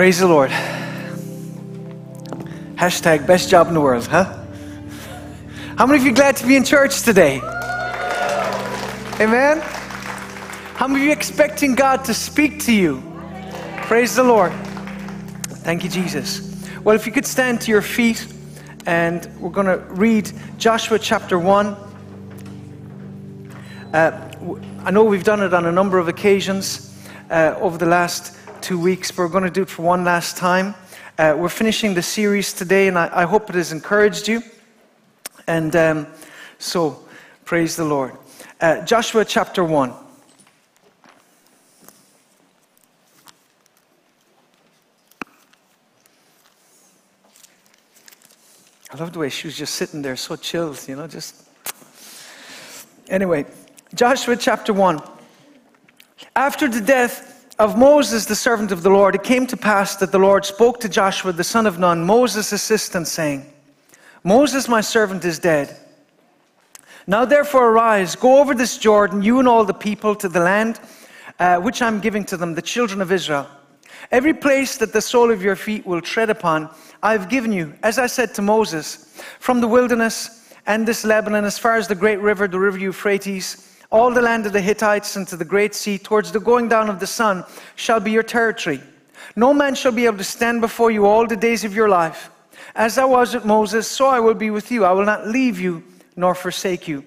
Praise the Lord. Hashtag best job in the world, huh? How many of you glad to be in church today? Amen. How many of you expecting God to speak to you? Praise the Lord. Thank you, Jesus. Well, if you could stand to your feet, and we're going to read Joshua chapter 1. Uh, I know we've done it on a number of occasions uh, over the last two weeks, but we're going to do it for one last time. Uh, we're finishing the series today, and I, I, hope it has encouraged you. And um, so, praise the Lord. Uh, Joshua chapter 1. I love the way she was just sitting there, so chilled, you know, just. Anyway, Joshua chapter 1. After the death of Moses, the servant of the Lord, it came to pass that the Lord spoke to Joshua, the son of Nun, Moses' assistant, saying, Moses, my servant, is dead. Now therefore arise, go over this Jordan, you and all the people, to the land uh, which I'm giving to them, the children of Israel. Every place that the sole of your feet will tread upon, I have given you, as I said to Moses, from the wilderness and this Lebanon, as far as the great river, the river Euphrates all the land of the Hittites and to the great sea, towards the going down of the sun, shall be your territory. No man shall be able to stand before you all the days of your life. As I was with Moses, so I will be with you. I will not leave you nor forsake you.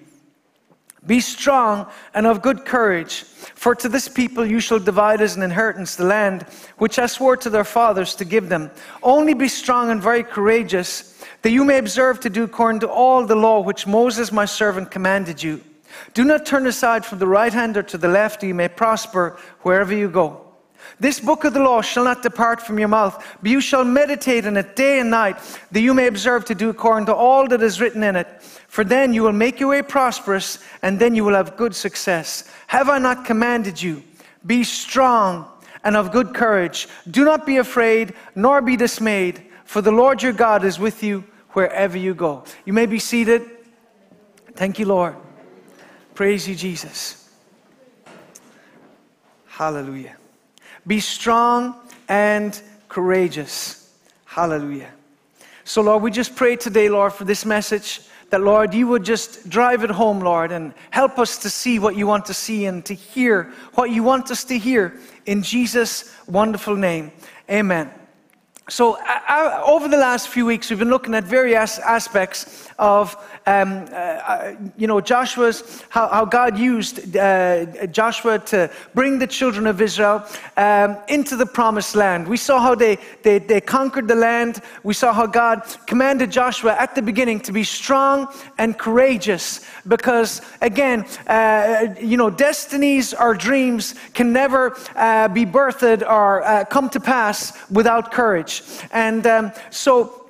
Be strong and of good courage, for to this people you shall divide as an inheritance the land which I swore to their fathers to give them. Only be strong and very courageous, that you may observe to do according to all the law which Moses my servant commanded you. Do not turn aside from the right hand or to the left, you may prosper wherever you go. This book of the law shall not depart from your mouth, but you shall meditate in it day and night, that you may observe to do according to all that is written in it. For then you will make your way prosperous, and then you will have good success. Have I not commanded you? Be strong and of good courage. Do not be afraid, nor be dismayed, for the Lord your God is with you wherever you go. You may be seated. Thank you, Lord. Praise you, Jesus. Hallelujah. Be strong and courageous. Hallelujah. So, Lord, we just pray today, Lord, for this message that, Lord, you would just drive it home, Lord, and help us to see what you want to see and to hear what you want us to hear in Jesus' wonderful name. Amen. So, uh, over the last few weeks, we've been looking at various aspects of um, uh, uh, you know, Joshua's, how, how God used uh, Joshua to bring the children of Israel um, into the promised land. We saw how they, they, they conquered the land. We saw how God commanded Joshua at the beginning to be strong and courageous because, again, uh, you know, destinies or dreams can never uh, be birthed or uh, come to pass without courage. And um, so,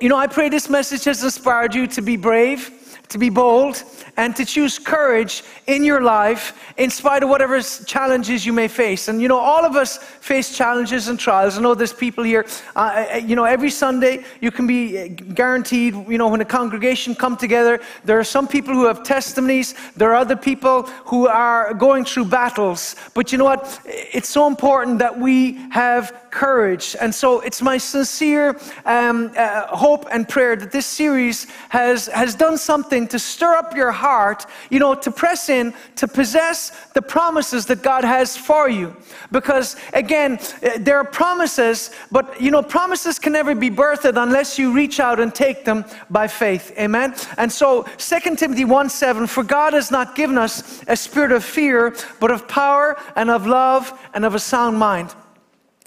you know, I pray this message has inspired you to be brave, to be bold, and to choose courage in your life in spite of whatever challenges you may face. And you know, all of us face challenges and trials. I know there's people here, uh, uh you know, every Sunday you can be uh, guaranteed, you know, when a congregation come together, there are some people who have testimonies, there are other people who are going through battles. But you know what? It's so important that we have courage. And so it's my sincere um, uh, hope and prayer that this series has, has done something to stir up your heart you know, to press in, to possess the promises that God has for you. Because again, eh, there are promises, but you know, promises can never be birthed unless you reach out and take them by faith. Amen. And so 2 Timothy 1 7, for God has not given us a spirit of fear, but of power and of love and of a sound mind.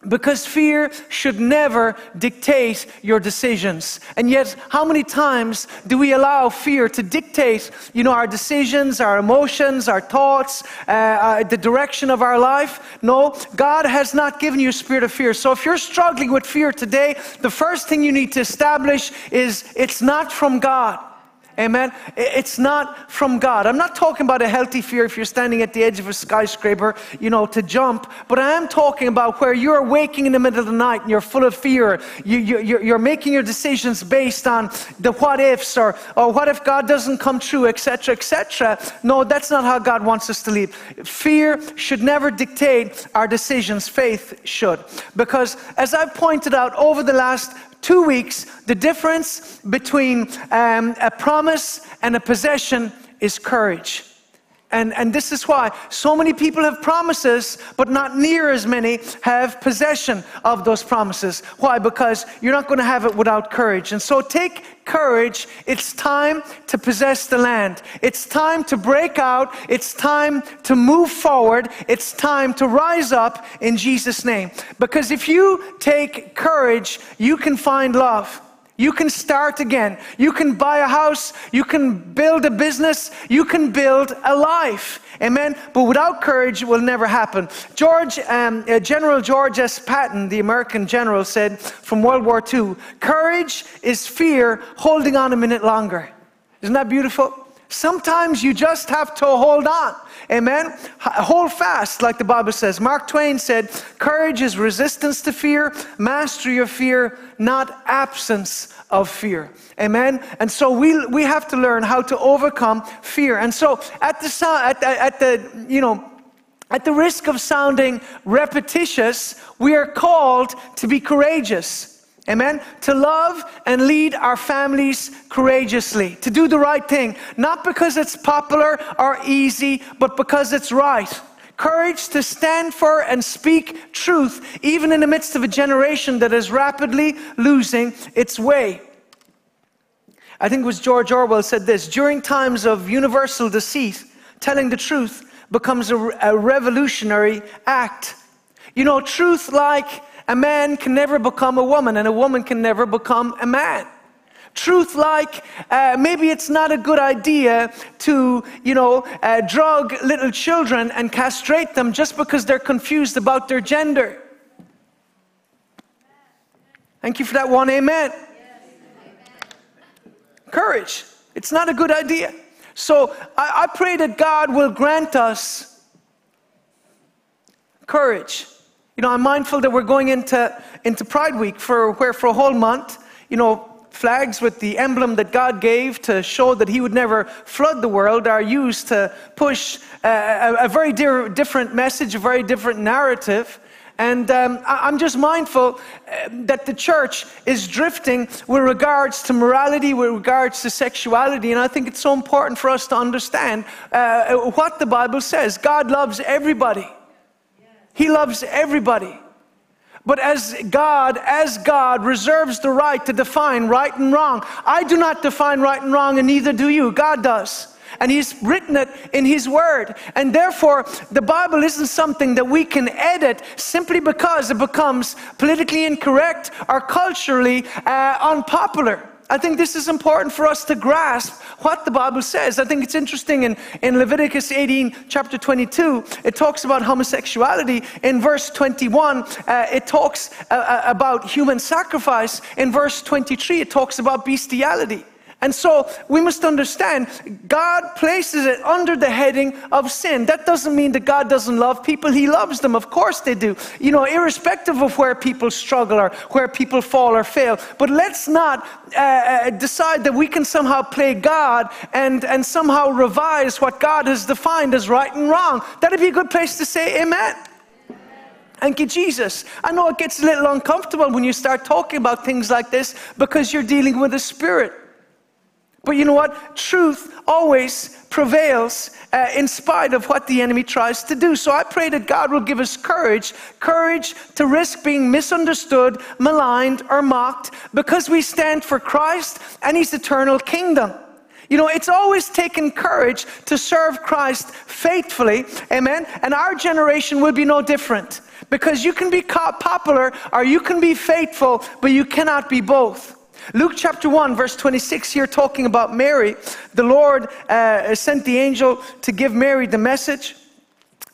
Because fear should never dictate your decisions. And yet, how many times do we allow fear to dictate, you know, our decisions, our emotions, our thoughts, uh, uh, the direction of our life? No, God has not given you a spirit of fear. So if you're struggling with fear today, the first thing you need to establish is it's not from God. Amen. It's not from God. I'm not talking about a healthy fear if you're standing at the edge of a skyscraper, you know, to jump, but I am talking about where you're waking in the middle of the night and you're full of fear. You, you, you're making your decisions based on the what ifs or, or what if God doesn't come true, etc., etc. No, that's not how God wants us to live. Fear should never dictate our decisions, faith should. Because as I've pointed out over the last two weeks, the difference between um, a promise and a possession is courage. And, and this is why so many people have promises, but not near as many have possession of those promises. Why? Because you're not going to have it without courage. And so take courage. It's time to possess the land. It's time to break out. It's time to move forward. It's time to rise up in Jesus' name. Because if you take courage, you can find love. You can start again. You can buy a house. You can build a business. You can build a life. Amen. But without courage, it will never happen. George, um, uh, General George S. Patton, the American general, said from World War II courage is fear holding on a minute longer. Isn't that beautiful? Sometimes you just have to hold on. Amen. Hold fast, like the Bible says. Mark Twain said, Courage is resistance to fear, mastery of fear, not absence of fear. Amen. And so we, we have to learn how to overcome fear. And so at the, at the, at the you know, at the risk of sounding repetitious, we are called to be courageous. Amen. To love and lead our families courageously, to do the right thing, not because it's popular or easy, but because it's right. Courage to stand for and speak truth, even in the midst of a generation that is rapidly losing its way. I think it was George Orwell said this during times of universal deceit, telling the truth becomes a, a revolutionary act. You know, truth like a man can never become a woman, and a woman can never become a man. Truth like uh, maybe it's not a good idea to, you know, uh, drug little children and castrate them just because they're confused about their gender. Thank you for that one, amen. Courage. It's not a good idea. So I, I pray that God will grant us courage you know, I'm mindful that we're going into, into Pride Week for where for a whole month, you know, flags with the emblem that God gave to show that He would never flood the world are used to push a, a very dear, different message, a very different narrative. And um, I'm just mindful uh, that the church is drifting with regards to morality, with regards to sexuality. And I think it's so important for us to understand uh, what the Bible says. God loves everybody. He loves everybody. But as God, as God reserves the right to define right and wrong, I do not define right and wrong, and neither do you. God does. And He's written it in His Word. And therefore, the Bible isn't something that we can edit simply because it becomes politically incorrect or culturally uh, unpopular. I think this is important for us to grasp what the Bible says. I think it's interesting in, in Leviticus 18, chapter 22, it talks about homosexuality. In verse 21, uh, it talks uh, uh about human sacrifice. In verse 23, it talks about bestiality. And so we must understand God places it under the heading of sin. That doesn't mean that God doesn't love people. He loves them. Of course they do. You know, irrespective of where people struggle or where people fall or fail. But let's not uh, uh, decide that we can somehow play God and, and somehow revise what God has defined as right and wrong. That'd be a good place to say amen. Thank you, Jesus. I know it gets a little uncomfortable when you start talking about things like this because you're dealing with a spirit. But you know what? Truth always prevails uh, in spite of what the enemy tries to do. So I pray that God will give us courage courage to risk being misunderstood, maligned, or mocked because we stand for Christ and His eternal kingdom. You know, it's always taken courage to serve Christ faithfully. Amen. And our generation will be no different because you can be popular or you can be faithful, but you cannot be both. Luke chapter 1, verse 26, here talking about Mary. The Lord uh, sent the angel to give Mary the message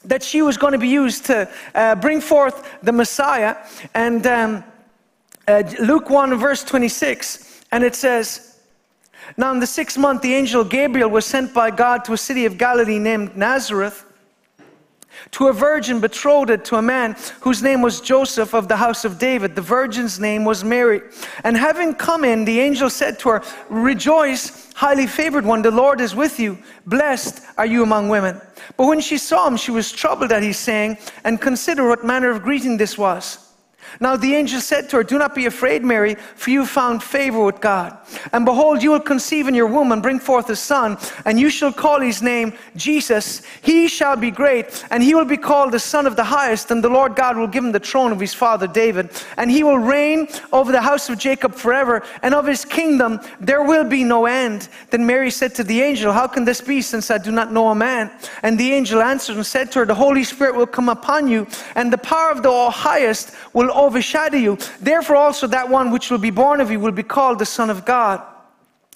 that she was going to be used to uh, bring forth the Messiah. And um, uh, Luke 1, verse 26, and it says, Now, in the sixth month, the angel Gabriel was sent by God to a city of Galilee named Nazareth to a virgin betrothed to a man whose name was Joseph of the house of David. The virgin's name was Mary. And having come in, the angel said to her, Rejoice, highly favored one, the Lord is with you. Blessed are you among women. But when she saw him, she was troubled at his saying, and consider what manner of greeting this was. Now the angel said to her, Do not be afraid, Mary, for you found favor with God. And behold, you will conceive in your womb and bring forth a son, and you shall call his name Jesus. He shall be great, and he will be called the Son of the Highest, and the Lord God will give him the throne of his father David. And he will reign over the house of Jacob forever, and of his kingdom there will be no end. Then Mary said to the angel, How can this be, since I do not know a man? And the angel answered and said to her, The Holy Spirit will come upon you, and the power of the Highest will overshadow you. Therefore, also that one which will be born of you will be called the Son of God.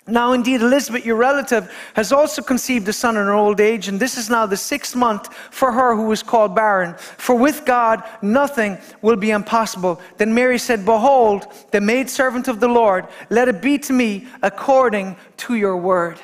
Now, indeed, Elizabeth, your relative, has also conceived a son in her old age, and this is now the sixth month for her who was called barren. For with God, nothing will be impossible. Then Mary said, Behold, the maidservant of the Lord, let it be to me according to your word.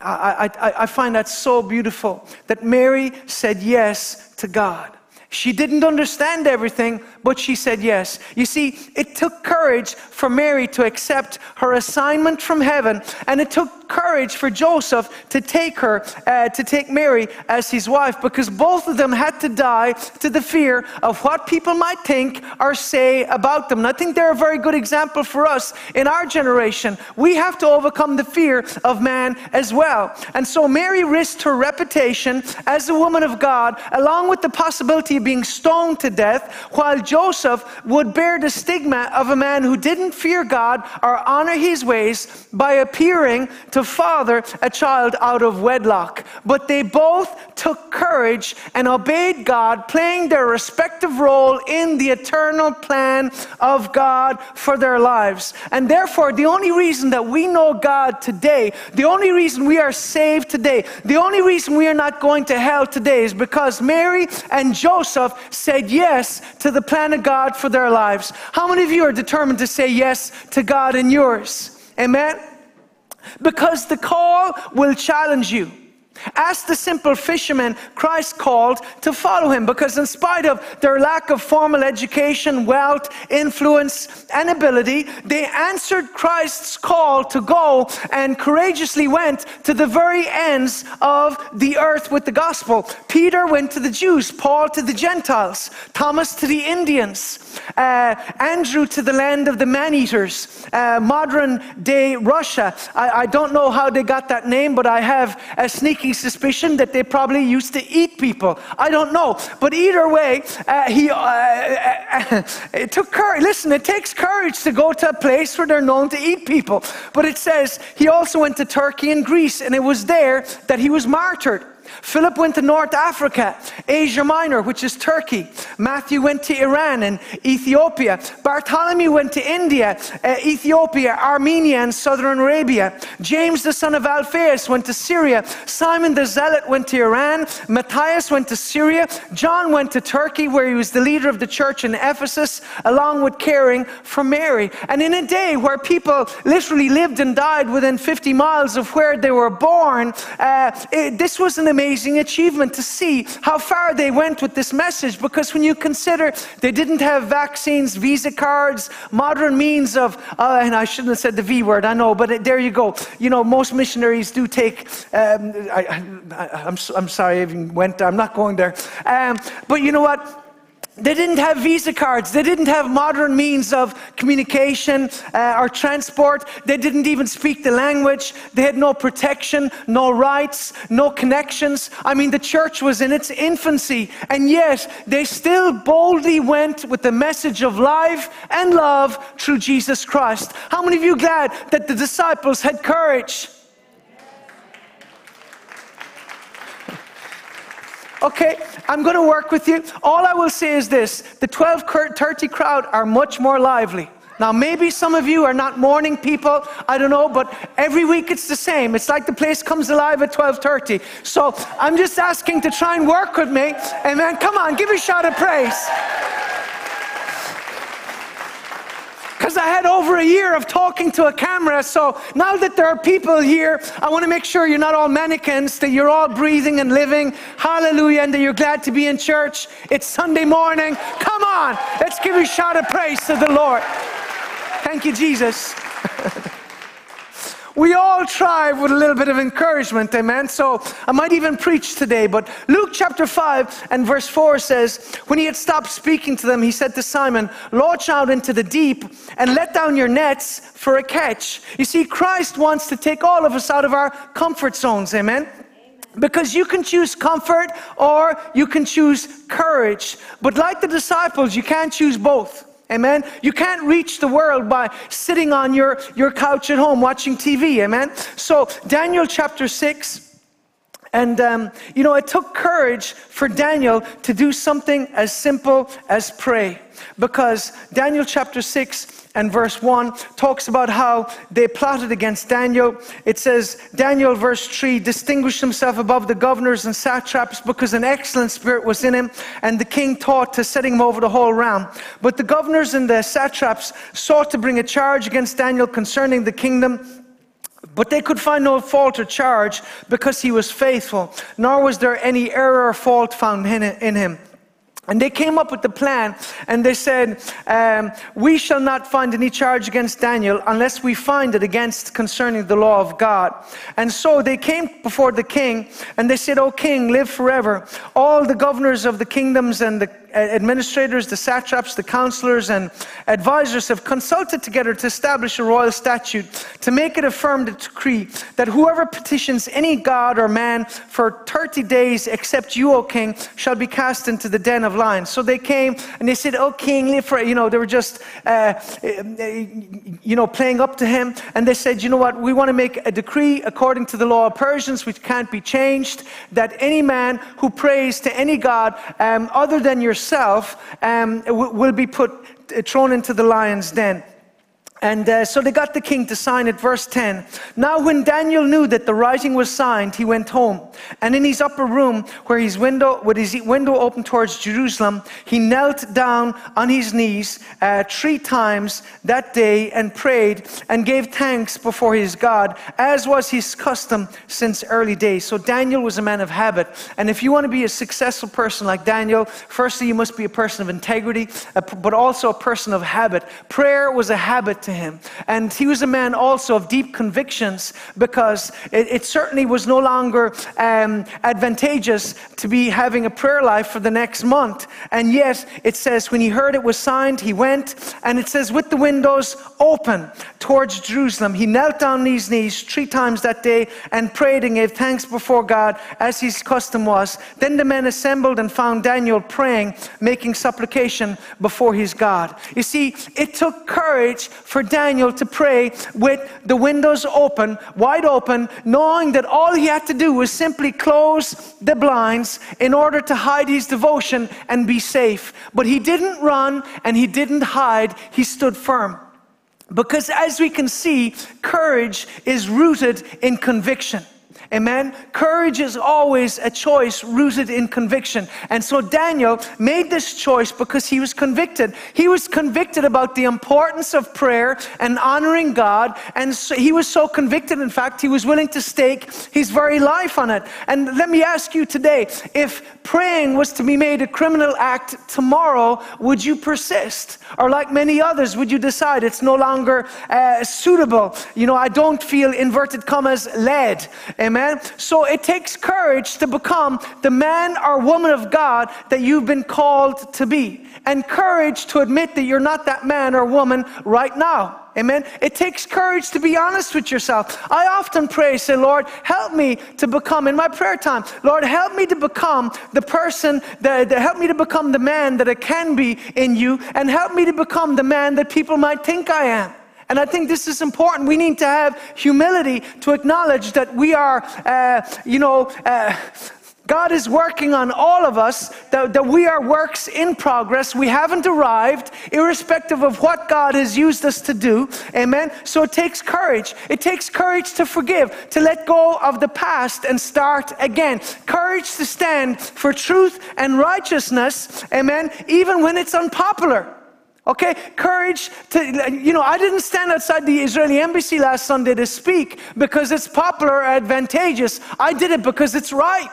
I, I, I find that so beautiful that Mary said yes to God. She didn't understand everything, but she said yes. You see, it took courage for Mary to accept her assignment from heaven, and it took courage for Joseph to take her, uh, to take Mary as his wife, because both of them had to die to the fear of what people might think or say about them. And I think they're a very good example for us in our generation. We have to overcome the fear of man as well. And so Mary risked her reputation as a woman of God, along with the possibility being stoned to death, while Joseph would bear the stigma of a man who didn't fear God or honor his ways by appearing to father a child out of wedlock. But they both took courage and obeyed God, playing their respective role in the eternal plan of God for their lives. And therefore, the only reason that we know God today, the only reason we are saved today, the only reason we are not going to hell today is because Mary and Joseph said yes to the plan of God for their lives. How many of you are determined to say yes to God in yours? Amen? Because the call will challenge you. Ask the simple fishermen Christ called to follow him because, in spite of their lack of formal education, wealth, influence, and ability, they answered Christ's call to go and courageously went to the very ends of the earth with the gospel. Peter went to the Jews, Paul to the Gentiles, Thomas to the Indians, uh, Andrew to the land of the man eaters, uh, modern day Russia. I, I don't know how they got that name, but I have a sneaky suspicion that they probably used to eat people. I don't know. But either way, uh, he, uh, uh, it took courage. Listen, it takes courage to go to a place where they're known to eat people. But it says he also went to Turkey and Greece, and it was there that he was martyred. Philip went to North Africa, Asia Minor, which is Turkey. Matthew went to Iran and Ethiopia. Bartholomew went to India, uh, Ethiopia, Armenia, and southern Arabia. James, the son of Alphaeus, went to Syria. Simon the Zealot went to Iran. Matthias went to Syria. John went to Turkey, where he was the leader of the church in Ephesus, along with caring for Mary. And in a day where people literally lived and died within 50 miles of where they were born, uh, it, this was an amazing achievement to see how far they went with this message because when you consider they didn't have vaccines, visa cards, modern means of, uh, and I shouldn't have said the V word, I know, but there you go. You know, most missionaries do take, um, I, am I'm sorry I even went there, I'm not going there. Um, but you know what? They didn't have visa cards. They didn't have modern means of communication uh, or transport. They didn't even speak the language. They had no protection, no rights, no connections. I mean, the church was in its infancy, and yet they still boldly went with the message of life and love through Jesus Christ. How many of you glad that the disciples had courage? Okay, I'm going to work with you. All I will say is this the 1230 crowd are much more lively. Now, maybe some of you are not morning people, I don't know, but every week it's the same. It's like the place comes alive at 12:30. So I'm just asking to try and work with me. Amen. Come on, give a shout of praise. because I had over a year of talking to a camera. So now that there are people here, I want to make sure you're not all mannequins, that you're all breathing and living. Hallelujah. And that you're glad to be in church. It's Sunday morning. Come on. Let's give a shout of praise to the Lord. Thank you, Jesus. We all thrive with a little bit of encouragement, amen? So I might even preach today, but Luke chapter 5 and verse 4 says, When he had stopped speaking to them, he said to Simon, Launch out into the deep and let down your nets for a catch. You see, Christ wants to take all of us out of our comfort zones, amen? Because you can choose comfort or you can choose courage. But like the disciples, you can't choose both. Amen. You can't reach the world by sitting on your, your couch at home watching TV. Amen. So, Daniel chapter 6. And, um, you know, it took courage for Daniel to do something as simple as pray. Because Daniel chapter 6 and verse 1 talks about how they plotted against Daniel. It says, Daniel, verse 3, distinguished himself above the governors and satraps because an excellent spirit was in him, and the king taught to set him over the whole realm. But the governors and the satraps sought to bring a charge against Daniel concerning the kingdom. But they could find no fault or charge because he was faithful, nor was there any error or fault found in him. And they came up with the plan and they said, um, We shall not find any charge against Daniel unless we find it against concerning the law of God. And so they came before the king and they said, O king, live forever. All the governors of the kingdoms and the administrators, the satraps, the counselors, and advisors have consulted together to establish a royal statute to make it a firm decree that whoever petitions any god or man for 30 days except you, O king, shall be cast into the den of lions. So they came and they said, O king, live for, you know, they were just, uh, you know, playing up to him. And they said, you know what, we want to make a decree according to the law of Persians, which can't be changed, that any man who prays to any god um, other than your yourself um, will be put, uh, thrown into the lion's den. And uh, so they got the king to sign it. Verse 10. Now, when Daniel knew that the writing was signed, he went home. And in his upper room, where his window, with his window open towards Jerusalem, he knelt down on his knees uh, three times that day and prayed and gave thanks before his God, as was his custom since early days. So Daniel was a man of habit. And if you want to be a successful person like Daniel, firstly, you must be a person of integrity, uh, but also a person of habit. Prayer was a habit to him. And he was a man also of deep convictions because it, it certainly was no longer um, advantageous to be having a prayer life for the next month. And yet, it says, when he heard it was signed, he went, and it says, with the windows open towards Jerusalem, he knelt down on his knees three times that day and prayed and gave thanks before God as his custom was. Then the men assembled and found Daniel praying, making supplication before his God. You see, it took courage for for Daniel to pray with the windows open, wide open, knowing that all he had to do was simply close the blinds in order to hide his devotion and be safe. But he didn't run and he didn't hide, he stood firm. Because as we can see, courage is rooted in conviction. Amen. Courage is always a choice rooted in conviction. And so Daniel made this choice because he was convicted. He was convicted about the importance of prayer and honoring God. And so he was so convicted, in fact, he was willing to stake his very life on it. And let me ask you today if praying was to be made a criminal act tomorrow, would you persist? Or like many others, would you decide it's no longer uh, suitable? You know, I don't feel inverted commas led. Amen. Amen. So it takes courage to become the man or woman of God that you've been called to be, and courage to admit that you're not that man or woman right now. Amen. It takes courage to be honest with yourself. I often pray, say, Lord, help me to become, in my prayer time, Lord, help me to become the person that, that, help me to become the man that I can be in you, and help me to become the man that people might think I am. And I think this is important. We need to have humility to acknowledge that we are, uh, you know, uh, God is working on all of us, that, that, we are works in progress. We haven't arrived, irrespective of what God has used us to do. Amen. So it takes courage. It takes courage to forgive, to let go of the past and start again. Courage to stand for truth and righteousness. Amen. Even when it's unpopular. Okay, courage to, you know, I didn't stand outside the Israeli embassy last Sunday to speak because it's popular or advantageous. I did it because it's right.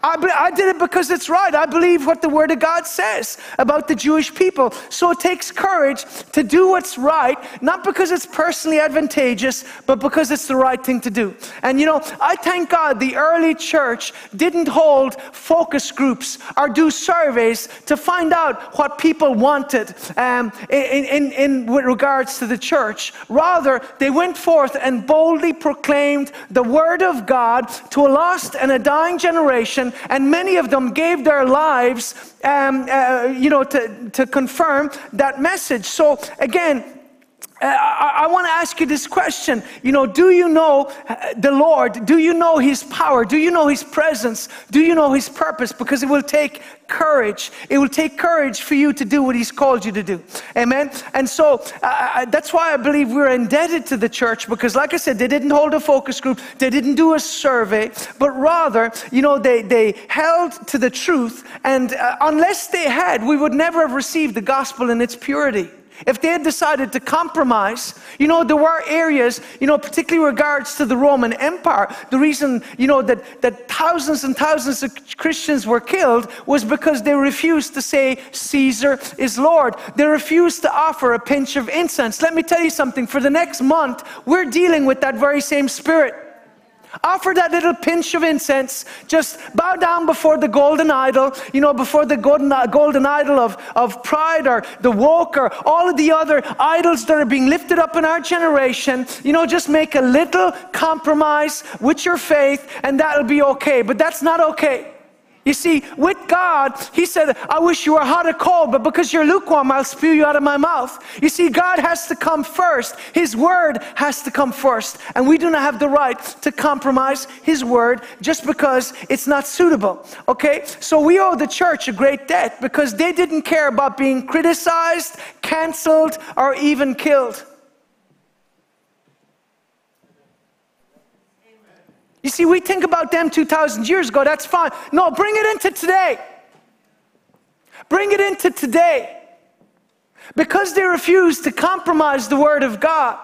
I, I, did it because it's right. I believe what the Word of God says about the Jewish people. So it takes courage to do what's right, not because it's personally advantageous, but because it's the right thing to do. And you know, I thank God the early church didn't hold focus groups or do surveys to find out what people wanted um, in, in, in regards to the church. Rather, they went forth and boldly proclaimed the Word of God to a lost and a dying generation and many of them gave their lives, um, uh, you know, to, to confirm that message. So again, I, I want to ask you this question. You know, do you know uh, the Lord? Do you know His power? Do you know His presence? Do you know His purpose? Because it will take courage. It will take courage for you to do what He's called you to do. Amen. And so uh, that's why I believe we're indebted to the church because, like I said, they didn't hold a focus group, they didn't do a survey, but rather, you know, they, they held to the truth. And uh, unless they had, we would never have received the gospel in its purity. If they had decided to compromise, you know, there were areas, you know, particularly regards to the Roman Empire, the reason, you know, that, that thousands and thousands of Christians were killed was because they refused to say Caesar is Lord. They refused to offer a pinch of incense. Let me tell you something, for the next month, we're dealing with that very same spirit. Offer that little pinch of incense. Just bow down before the golden idol, you know, before the golden, golden idol of, of pride or the woke or all of the other idols that are being lifted up in our generation. You know, just make a little compromise with your faith and that'll be okay. But that's not okay. You see, with God, He said, I wish you were hot or cold, but because you're lukewarm, I'll spew you out of my mouth. You see, God has to come first. His word has to come first. And we do not have the right to compromise His word just because it's not suitable. Okay? So we owe the church a great debt because they didn't care about being criticized, canceled, or even killed. You see, we think about them 2,000 years ago, that's fine. No, bring it into today. Bring it into today. Because they refused to compromise the Word of God.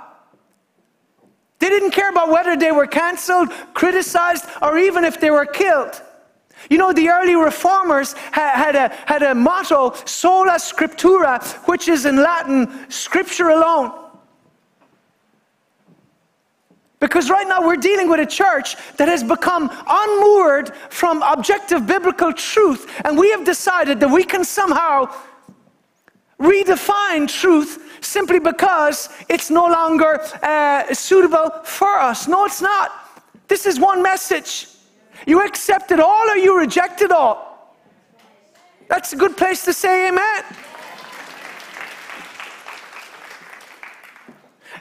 They didn't care about whether they were canceled, criticized, or even if they were killed. You know, the early reformers had, a, had a motto, sola scriptura, which is in Latin, scripture alone. Because right now we're dealing with a church that has become unmoored from objective biblical truth, and we have decided that we can somehow redefine truth simply because it's no longer uh, suitable for us. No, it's not. This is one message. You accepted all or you rejected all. That's a good place to say amen.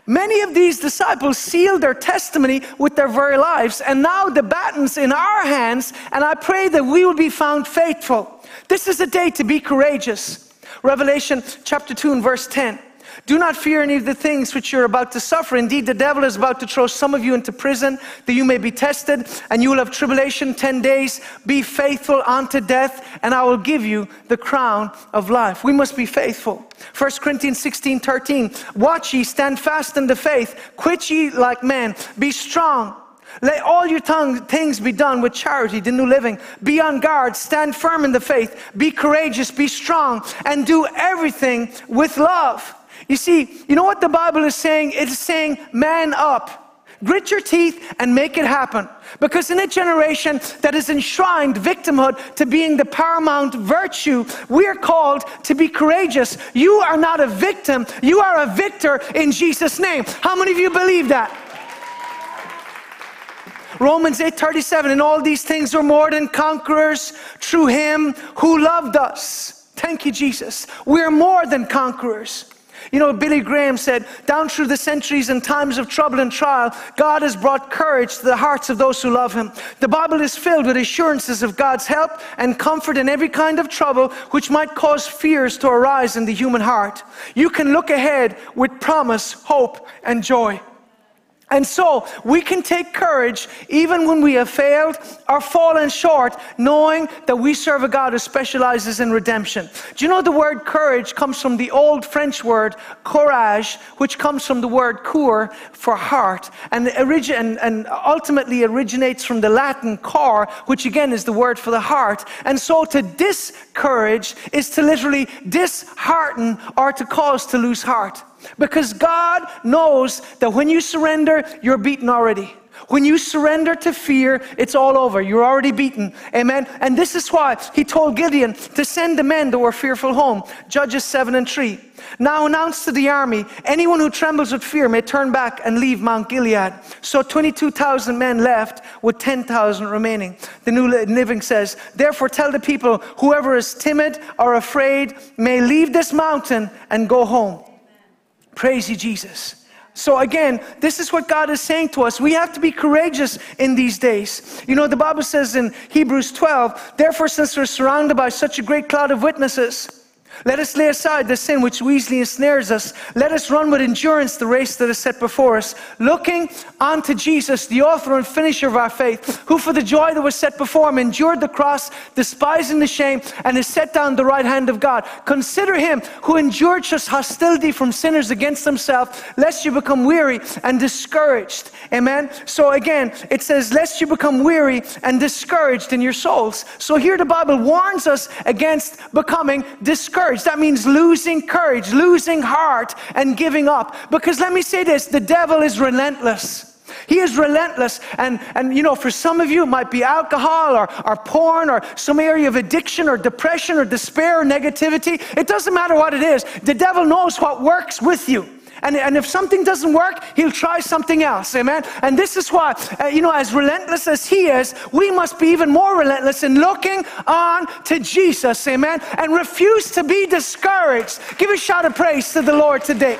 Many of these disciples sealed their testimony with their very lives, and now the baton's in our hands, and I pray that we will be found faithful. This is a day to be courageous. Revelation chapter 2 and verse 10. Do not fear any of the things which you're about to suffer. Indeed, the devil is about to throw some of you into prison that you may be tested, and you will have tribulation 10 days. Be faithful unto death, and I will give you the crown of life. We must be faithful. 1 Corinthians 16 13. Watch ye, stand fast in the faith, quit ye like men, be strong. Let all your tongue, things be done with charity, the new living. Be on guard, stand firm in the faith, be courageous, be strong, and do everything with love. You see, you know what the Bible is saying? It's saying, man up. Grit your teeth and make it happen. Because in a generation that has enshrined victimhood to being the paramount virtue, we are called to be courageous. You are not a victim, you are a victor in Jesus' name. How many of you believe that? Romans 8:37 and all these things are more than conquerors through him who loved us. Thank you Jesus. We're more than conquerors. You know, Billy Graham said, down through the centuries and times of trouble and trial, God has brought courage to the hearts of those who love Him. The Bible is filled with assurances of God's help and comfort in every kind of trouble which might cause fears to arise in the human heart. You can look ahead with promise, hope, and joy. And so we can take courage even when we have failed or fallen short, knowing that we serve a God who specializes in redemption. Do you know the word courage comes from the old French word courage, which comes from the word cur for heart, and, origi- and, and ultimately originates from the Latin cor, which again is the word for the heart. And so to discourage is to literally dishearten or to cause to lose heart. Because God knows that when you surrender, you're beaten already. When you surrender to fear, it's all over. You're already beaten. Amen. And this is why he told Gideon to send the men that were fearful home. Judges 7 and 3. Now announce to the army anyone who trembles with fear may turn back and leave Mount Gilead. So 22,000 men left with 10,000 remaining. The New Living says, Therefore tell the people, whoever is timid or afraid may leave this mountain and go home. Praise you, Jesus. So again, this is what God is saying to us. We have to be courageous in these days. You know, the Bible says in Hebrews 12, therefore, since we're surrounded by such a great cloud of witnesses, let us lay aside the sin which easily ensnares us. Let us run with endurance the race that is set before us, looking unto Jesus, the author and finisher of our faith, who for the joy that was set before him endured the cross, despising the shame, and is set down the right hand of God. Consider him who endured such hostility from sinners against himself, lest you become weary and discouraged. Amen. So again, it says, lest you become weary and discouraged in your souls. So here the Bible warns us against becoming discouraged discouraged. That means losing courage, losing heart, and giving up. Because let me say this the devil is relentless. He is relentless. And, and you know, for some of you, it might be alcohol or, or porn or some area of addiction or depression or despair or negativity. It doesn't matter what it is. The devil knows what works with you. And, and if something doesn't work, he'll try something else. Amen. And this is why, uh, you know, as relentless as he is, we must be even more relentless in looking on to Jesus. Amen. And refuse to be discouraged. Give a shout of praise to the Lord today.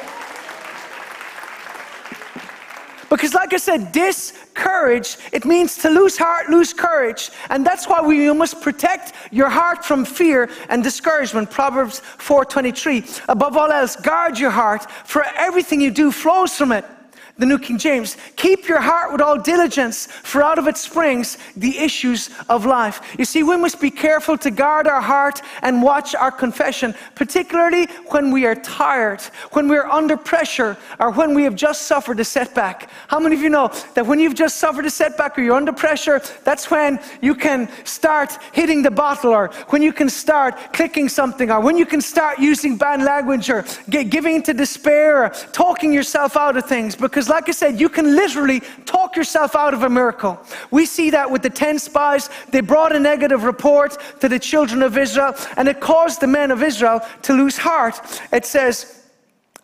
Because, like I said, this courage, it means to lose heart, lose courage. And that's why we must protect your heart from fear and discouragement. Proverbs 4:23. Above all else, guard your heart, for everything you do flows from it the New King James. Keep your heart with all diligence, for out of it springs the issues of life. You see, we must be careful to guard our heart and watch our confession, particularly when we are tired, when we are under pressure, or when we have just suffered a setback. How many of you know that when you've just suffered a setback or you're under pressure, that's when you can start hitting the bottle, or when you can start clicking something, or when you can start using bad language, or giving into despair, or talking yourself out of things because because, like I said, you can literally talk yourself out of a miracle. We see that with the 10 spies. They brought a negative report to the children of Israel, and it caused the men of Israel to lose heart. It says,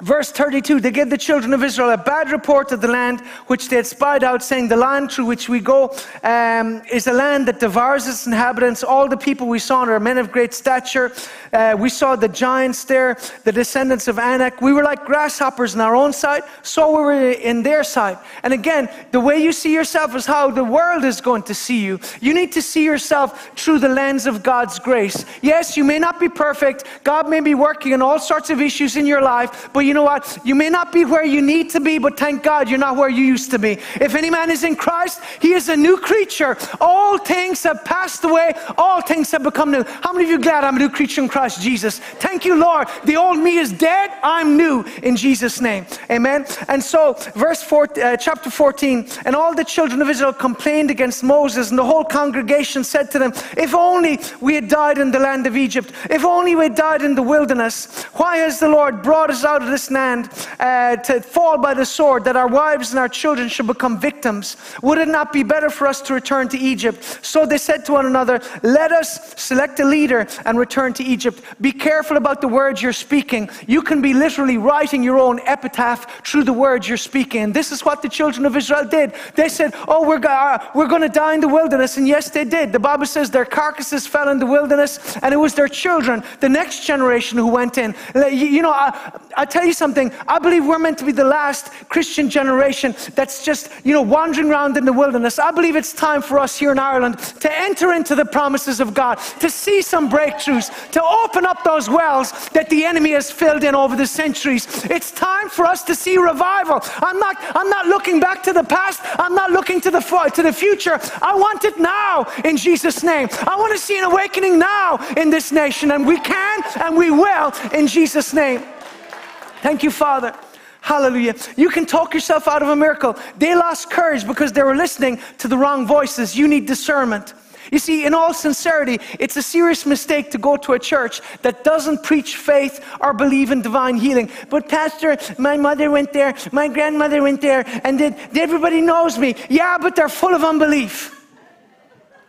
Verse 32 They gave the children of Israel a bad report of the land which they had spied out, saying, The land through which we go um, is a land that devours its inhabitants. All the people we saw are men of great stature. Uh, we saw the giants there, the descendants of Anak. We were like grasshoppers in our own sight, so we were in their sight. And again, the way you see yourself is how the world is going to see you. You need to see yourself through the lens of God's grace. Yes, you may not be perfect. God may be working on all sorts of issues in your life, but you know what? You may not be where you need to be, but thank God you're not where you used to be. If any man is in Christ, he is a new creature. All things have passed away, all things have become new. How many of you glad I'm a new creature in Christ Jesus? Thank you, Lord. The old me is dead, I'm new in Jesus' name. Amen. And so, verse four, uh, chapter 14, and all the children of Israel complained against Moses, and the whole congregation said to them, If only we had died in the land of Egypt, if only we had died in the wilderness. Why has the Lord brought us out of this? Land uh, to fall by the sword, that our wives and our children should become victims? Would it not be better for us to return to Egypt? So they said to one another, Let us select a leader and return to Egypt. Be careful about the words you're speaking. You can be literally writing your own epitaph through the words you're speaking. And this is what the children of Israel did. They said, Oh, we're, uh, we're going to die in the wilderness. And yes, they did. The Bible says their carcasses fell in the wilderness, and it was their children, the next generation, who went in. You know, I, I tell you, you something. I believe we're meant to be the last Christian generation that's just, you know, wandering around in the wilderness. I believe it's time for us here in Ireland to enter into the promises of God, to see some breakthroughs, to open up those wells that the enemy has filled in over the centuries. It's time for us to see revival. I'm not, I'm not looking back to the past. I'm not looking to the, to the future. I want it now in Jesus' name. I want to see an awakening now in this nation, and we can and we will in Jesus' name. Thank you, Father. Hallelujah. You can talk yourself out of a miracle. They lost courage because they were listening to the wrong voices. You need discernment. You see, in all sincerity, it's a serious mistake to go to a church that doesn't preach faith or believe in divine healing. But, Pastor, my mother went there, my grandmother went there, and everybody knows me. Yeah, but their full of unbelief.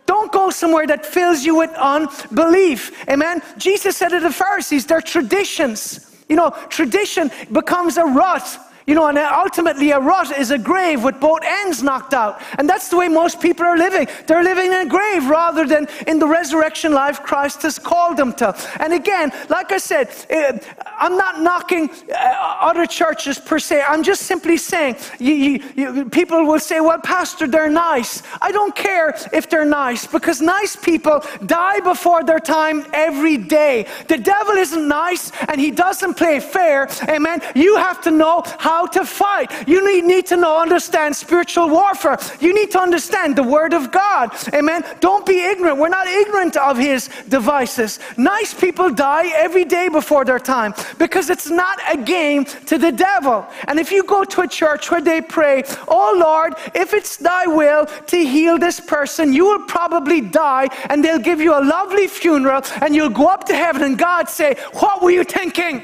Don't go somewhere that fills you with unbelief. Amen. Jesus said to the Pharisees, they're traditions. You know, tradition becomes a rut. You know, and ultimately a rut is a grave with both ends knocked out. And that's the way most people are living. They're living in a grave rather than in the resurrection life Christ has called them to. And again, like I said, eh, I'm not knocking uh, other churches per se. I'm just simply saying, you, you, you, people will say, well, Pastor, they're nice. I don't care if they're nice because nice people die before their time every day. The devil isn't nice and he doesn't play fair. Amen. You have to know how to fight. You need, need to know, understand spiritual warfare. You need to understand the word of God. Amen. Don't be ignorant. We're not ignorant of his devices. Nice people die every day before their time because it's not a game to the devil. And if you go to a church where they pray, Oh Lord, if it's thy will to heal this person, you will probably die, and they'll give you a lovely funeral, and you'll go up to heaven, and God say, What were you thinking?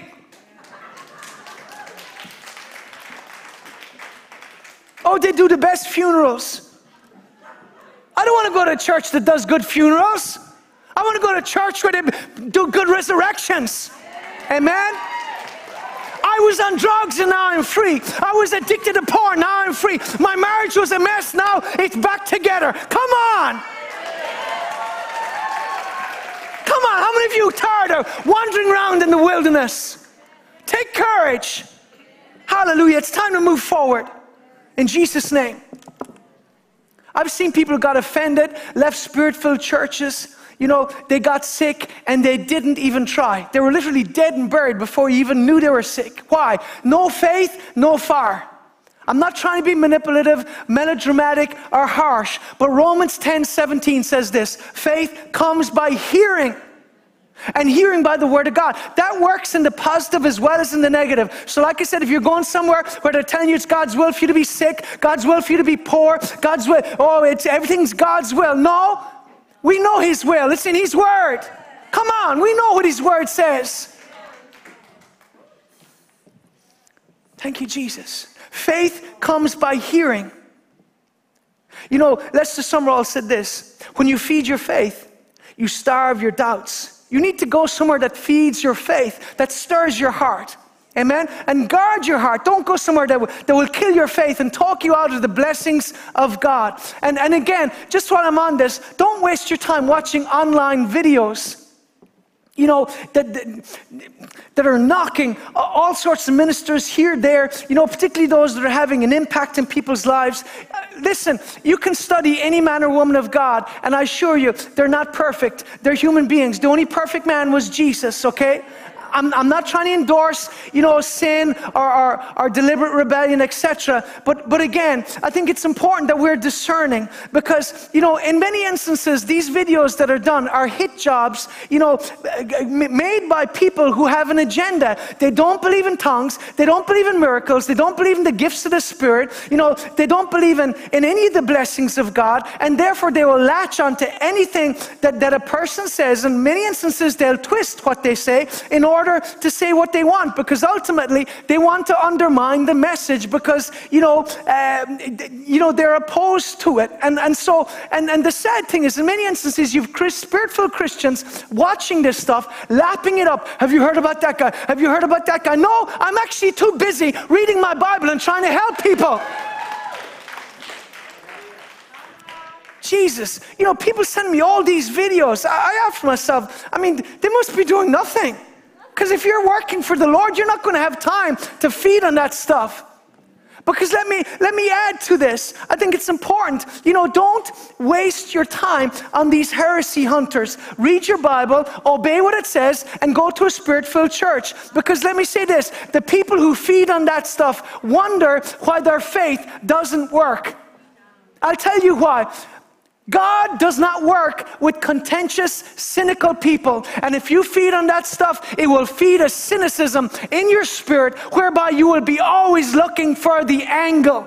Oh, they do the best funerals. I don't want to go to a church that does good funerals. I want to go to a church where they do good resurrections. Amen. I was on drugs and now I'm free. I was addicted to porn, now I'm free. My marriage was a mess, now it's back together. Come on. Come on, how many of you are tired of wandering around in the wilderness? Take courage. Hallelujah. It's time to move forward. In Jesus' name. I've seen people who got offended, left spirit filled churches, you know, they got sick and they didn't even try. They were literally dead and buried before you even knew they were sick. Why? No faith, no fire. I'm not trying to be manipulative, melodramatic, or harsh, but Romans 10 17 says this faith comes by hearing. And hearing by the word of God. That works in the positive as well as in the negative. So, like I said, if you're going somewhere where they're telling you it's God's will for you to be sick, God's will for you to be poor, God's will, oh, it's everything's God's will. No, we know His will, it's in His Word. Come on, we know what His Word says. Thank you, Jesus. Faith comes by hearing. You know, Lester Sumrall said this when you feed your faith, you starve your doubts. You need to go somewhere that feeds your faith, that stirs your heart. Amen. And guard your heart. Don't go somewhere that, that will kill your faith and talk you out of the blessings of God. And, and again, just while I'm on this, don't waste your time watching online videos you know, that, that, that, are knocking all sorts of ministers here, there, you know, particularly those that are having an impact in people's lives. Uh, listen, you can study any man or woman of God, and I assure you, they're not perfect. They're human beings. The only perfect man was Jesus, okay? I'm, I'm not trying to endorse, you know, sin or, or, or deliberate rebellion, etc. But, but again, I think it's important that we're discerning because, you know, in many instances, these videos that are done are hit jobs, you know, made by people who have an agenda. They don't believe in tongues. They don't believe in miracles. They don't believe in the gifts of the Spirit. You know, they don't believe in, in any of the blessings of God. And therefore, they will latch onto anything that, that a person says. In many instances, they'll twist what they say in order to say what they want because ultimately they want to undermine the message because, you know, uh, you know they're opposed to it. And, and so, and, and the sad thing is, in many instances, you've spirit-filled Christians watching this stuff, lapping it up. Have you heard about that guy? Have you heard about that guy? No, I'm actually too busy reading my Bible and trying to help people. Jesus, you know, people send me all these videos. I, I ask myself, I mean, they must be doing nothing. Because if you're working for the Lord, you're not going to have time to feed on that stuff. Because let me let me add to this. I think it's important. You know, don't waste your time on these heresy hunters. Read your Bible, obey what it says, and go to a spirit-filled church. Because let me say this: the people who feed on that stuff wonder why their faith doesn't work. I'll tell you why. God does not work with contentious, cynical people. And if you feed on that stuff, it will feed a cynicism in your spirit whereby you will be always looking for the angle.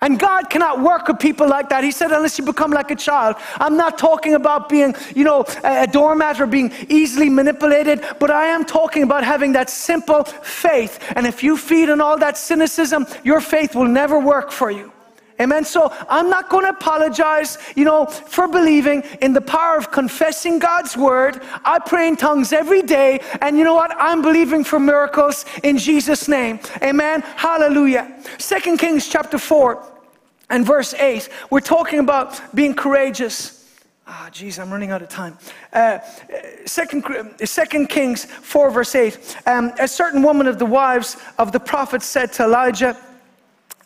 And God cannot work with people like that. He said, unless you become like a child. I'm not talking about being, you know, a doormat or being easily manipulated, but I am talking about having that simple faith. And if you feed on all that cynicism, your faith will never work for you. Amen. So I'm not going to apologize, you know, for believing in the power of confessing God's word. I pray in tongues every day. And you know what? I'm believing for miracles in Jesus' name. Amen. Hallelujah. Second Kings chapter 4 and verse 8. We're talking about being courageous. Ah, oh, geez, I'm running out of time. Uh, second, second Kings 4, verse 8. Um, a certain woman of the wives of the prophet said to Elijah,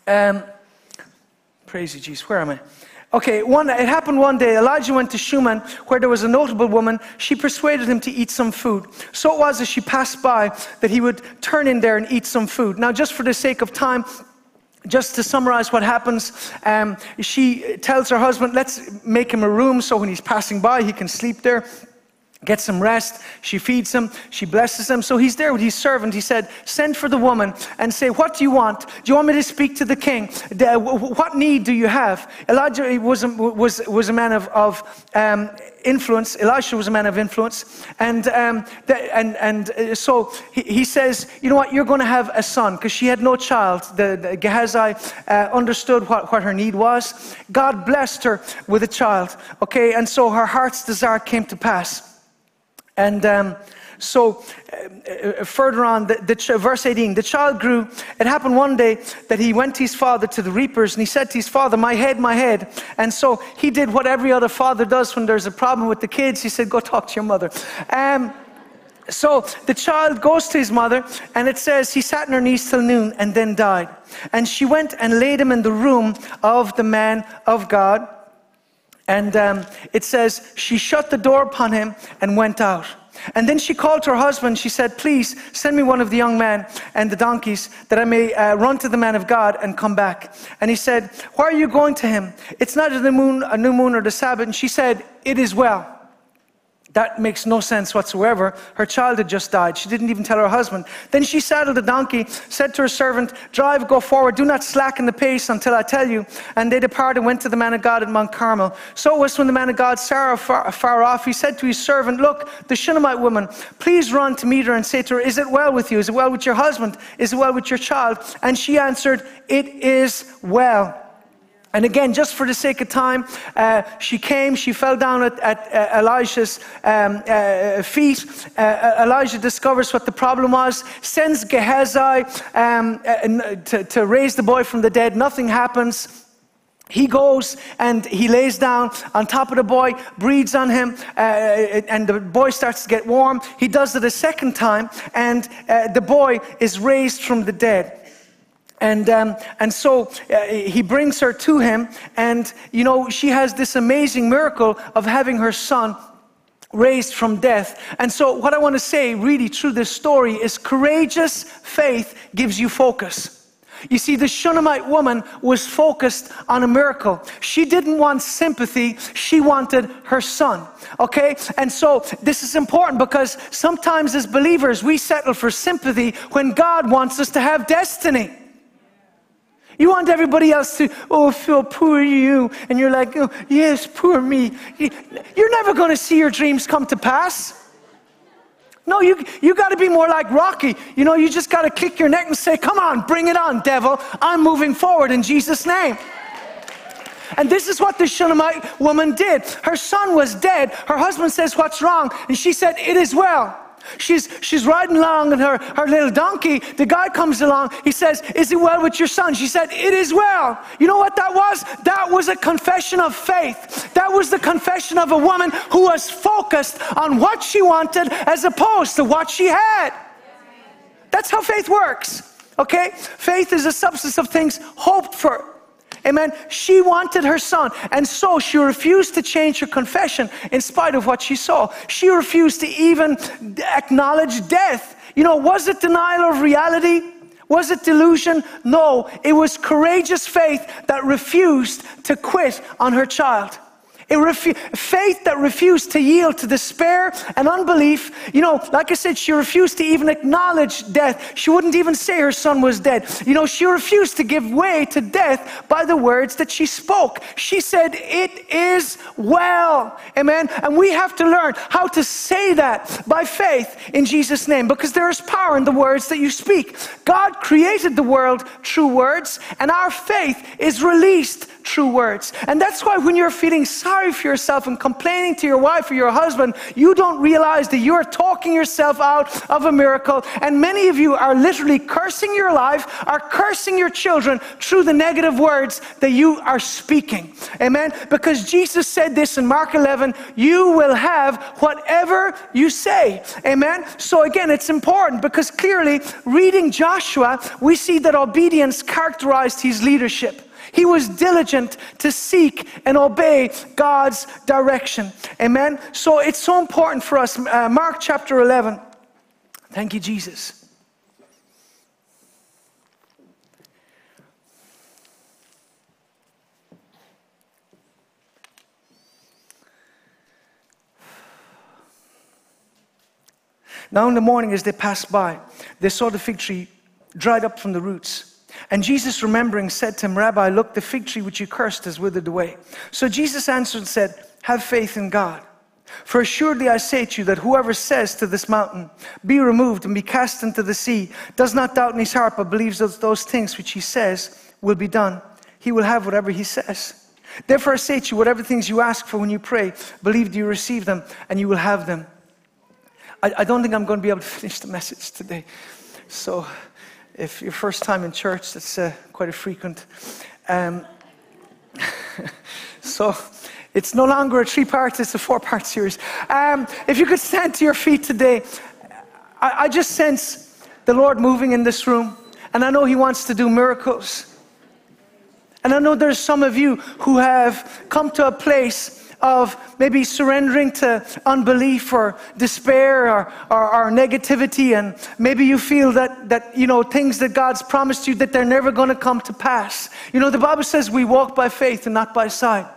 um, Praise you, Jesus. Where am I? Okay, one, it happened one day. Elijah went to Shunem, where there was a notable woman. She persuaded him to eat some food. So it was as she passed by that he would turn in there and eat some food. Now, just for the sake of time, just to summarize what happens, um, she tells her husband, let's make him a room so when he's passing by, he can sleep there gets some rest. She feeds him. She blesses him. So he's there with his servant. He said, Send for the woman and say, What do you want? Do you want me to speak to the king? What need do you have? Elijah was a, was, was a man of, of um, influence. Elisha was a man of influence. And, um, and, and uh, so he, he, says, You know what? You're going to have a son because she had no child. The, the Gehazi uh, understood what, what her need was. God blessed her with a child. Okay. And so her heart's desire came to pass. And um, so, uh, uh, further on, the, the, verse 18, the child grew. It happened one day that he went to his father to the reapers and he said to his father, My head, my head. And so he did what every other father does when there's a problem with the kids. He said, Go talk to your mother. Um, so the child goes to his mother, and it says he sat on her knees till noon and then died. And she went and laid him in the room of the man of God. And um, it says, she shut the door upon him and went out. And then she called her husband. She said, Please send me one of the young men and the donkeys that I may uh, run to the man of God and come back. And he said, Why are you going to him? It's not new moon, a new moon or the Sabbath. And she said, It is well. That makes no sense whatsoever. Her child had just died. She didn't even tell her husband. Then she saddled a donkey, said to her servant, Drive, go forward, do not slacken the pace until I tell you. And they departed and went to the man of God at Mount Carmel. So it was when the man of God saw her far, far off, he said to his servant, Look, the Shunammite woman, please run to meet her and say to her, Is it well with you? Is it well with your husband? Is it well with your child? And she answered, It is well. And again, just for the sake of time, uh, she came, she fell down at, at uh, Elijah's um, uh, feet. Uh, uh, Elijah discovers what the problem was, sends Gehazi um, uh, to, to raise the boy from the dead. Nothing happens. He goes and he lays down on top of the boy, breathes on him, uh, and the boy starts to get warm. He does it a second time, and uh, the boy is raised from the dead. And, um, and so uh, he brings her to him, and you know, she has this amazing miracle of having her son raised from death. And so, what I want to say really through this story is courageous faith gives you focus. You see, the Shunammite woman was focused on a miracle. She didn't want sympathy, she wanted her son. Okay? And so, this is important because sometimes as believers, we settle for sympathy when God wants us to have destiny. You want everybody else to, oh, feel poor you. And you're like, oh, yes, poor me. You're never going to see your dreams come to pass. No, you, you got to be more like Rocky. You know, you just got to kick your neck and say, come on, bring it on, devil. I'm moving forward in Jesus' name. And this is what the Shunammite woman did. Her son was dead. Her husband says, What's wrong? And she said, It is well. She's, she's riding along in her, her little donkey. The guy comes along. He says, Is it well with your son? She said, It is well. You know what that was? That was a confession of faith. That was the confession of a woman who was focused on what she wanted as opposed to what she had. That's how faith works. Okay? Faith is a substance of things hoped for. Amen. She wanted her son, and so she refused to change her confession in spite of what she saw. She refused to even acknowledge death. You know, was it denial of reality? Was it delusion? No, it was courageous faith that refused to quit on her child. Refu- faith that refused to yield to despair and unbelief. You know, like I said, she refused to even acknowledge death. She wouldn't even say her son was dead. You know, she refused to give way to death by the words that she spoke. She said, It is well. Amen. And we have to learn how to say that by faith in Jesus' name because there is power in the words that you speak. God created the world through words, and our faith is released true words. And that's why when you're feeling sorry for yourself and complaining to your wife or your husband, you don't realize that you're talking yourself out of a miracle. And many of you are literally cursing your life, are cursing your children through the negative words that you are speaking. Amen? Because Jesus said this in Mark 11 you will have whatever you say. Amen? So again, it's important because clearly, reading Joshua, we see that obedience characterized his leadership. He was diligent to seek and obey God's direction. Amen. So it's so important for us. Uh, Mark chapter 11. Thank you, Jesus. Now, in the morning, as they passed by, they saw the fig tree dried up from the roots. And Jesus, remembering, said to him, Rabbi, look, the fig tree which you cursed has withered away. So Jesus answered and said, Have faith in God. For assuredly I say to you that whoever says to this mountain, Be removed and be cast into the sea, does not doubt in his heart, but believes that those things which he says will be done, he will have whatever he says. Therefore I say to you, whatever things you ask for when you pray, believe that you receive them, and you will have them. I, I don't think I'm going to be able to finish the message today. So if your first time in church, that's uh, quite a frequent. Um, so it's no longer a three part, it's a four part series. Um, if you could stand to your feet today, I, I just sense the Lord moving in this room, and I know He wants to do miracles. And I know there's some of you who have come to a place of maybe surrendering to unbelief or despair or, or, or, negativity. And maybe you feel that, that you know things that god's promised you that they're never going to come to pass. You know the bible says we walk by faith and not by sight.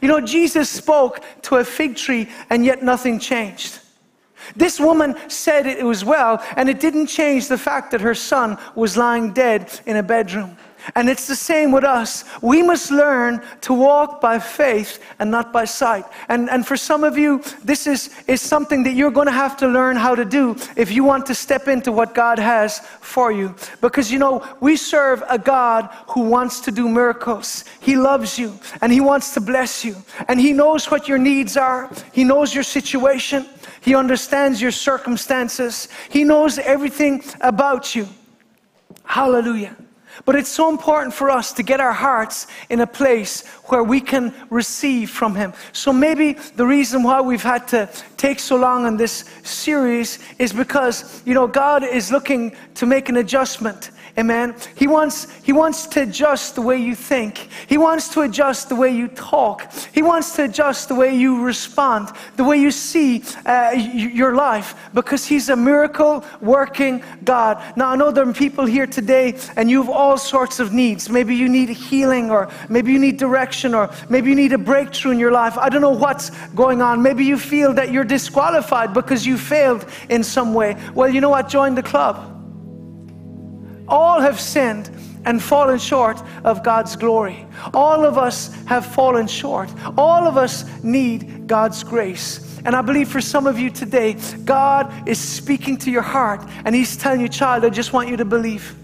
You know jesus spoke to a fig tree and yet nothing changed. This woman said it was well, and it didn't change the fact that her son was lying dead in a bedroom. And it's the same with us. We must learn to walk by faith and not by sight. And, and for some of you, this is, is something that you're going to have to learn how to do if you want to step into what God has for you. Because, you know, we serve a God who wants to do miracles. He loves you and He wants to bless you. And He knows what your needs are, He knows your situation, He understands your circumstances, He knows everything about you. Hallelujah. But it's so important for us to get our hearts in a place where we can receive from Him. So maybe the reason why we've had to take so long on this series is because, you know, God is looking to make an adjustment Amen. He wants, he wants to adjust the way you think. He wants to adjust the way you talk. He wants to adjust the way you respond, the way you see uh, your life, because He's a miracle working God. Now, I know there are people here today and you have all sorts of needs. Maybe you need healing, or maybe you need or maybe you need a breakthrough in your life. I don't know what's going on. Maybe you feel that you're disqualified because you failed in some way. Well, you know what? Join the club. All have sinned and fallen short of God's glory. All of us have fallen short. All of us need God's grace. And I believe for some of you today, God is speaking to your heart and He's telling you, child, I just want you to believe.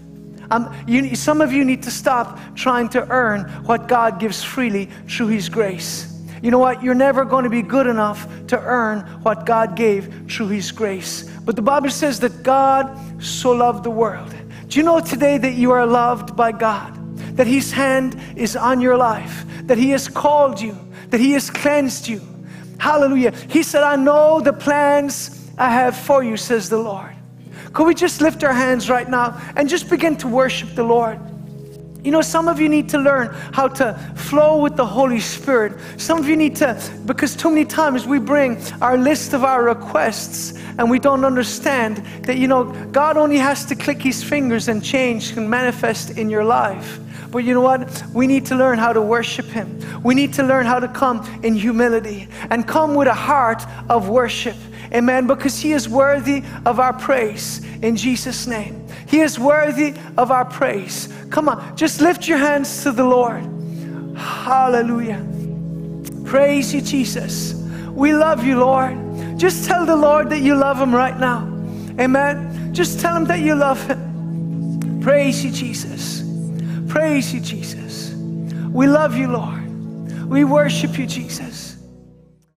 Um, you, some of you need to stop trying to earn what God gives freely through His grace. You know what? You're never going to be good enough to earn what God gave through His grace. But the Bible says that God so loved the world. Do you know today that you are loved by God? That His hand is on your life, that He has called you, that He has cleansed you. Hallelujah. He said, I know the plans I have for you, says the Lord. Could we just lift our hands right now and just begin to worship the Lord? You know, some of you need to learn how to flow with the Holy Spirit. Some of you need to, because too many times we bring our list of our requests and we don't understand that, you know, God only has to click his fingers and change can manifest in your life. But you know what? We need to learn how to worship Him. We need to learn how to come in humility and come with a heart of worship. Amen. Because He is worthy of our praise in Jesus' name. He is worthy of our praise. Come on, just lift your hands to the Lord. Hallelujah. Praise you, Jesus. We love you, Lord. Just tell the Lord that you love Him right now. Amen. Just tell Him that you love Him. Praise you, Jesus. Praise you, Jesus. We love you, Lord. We worship you, Jesus.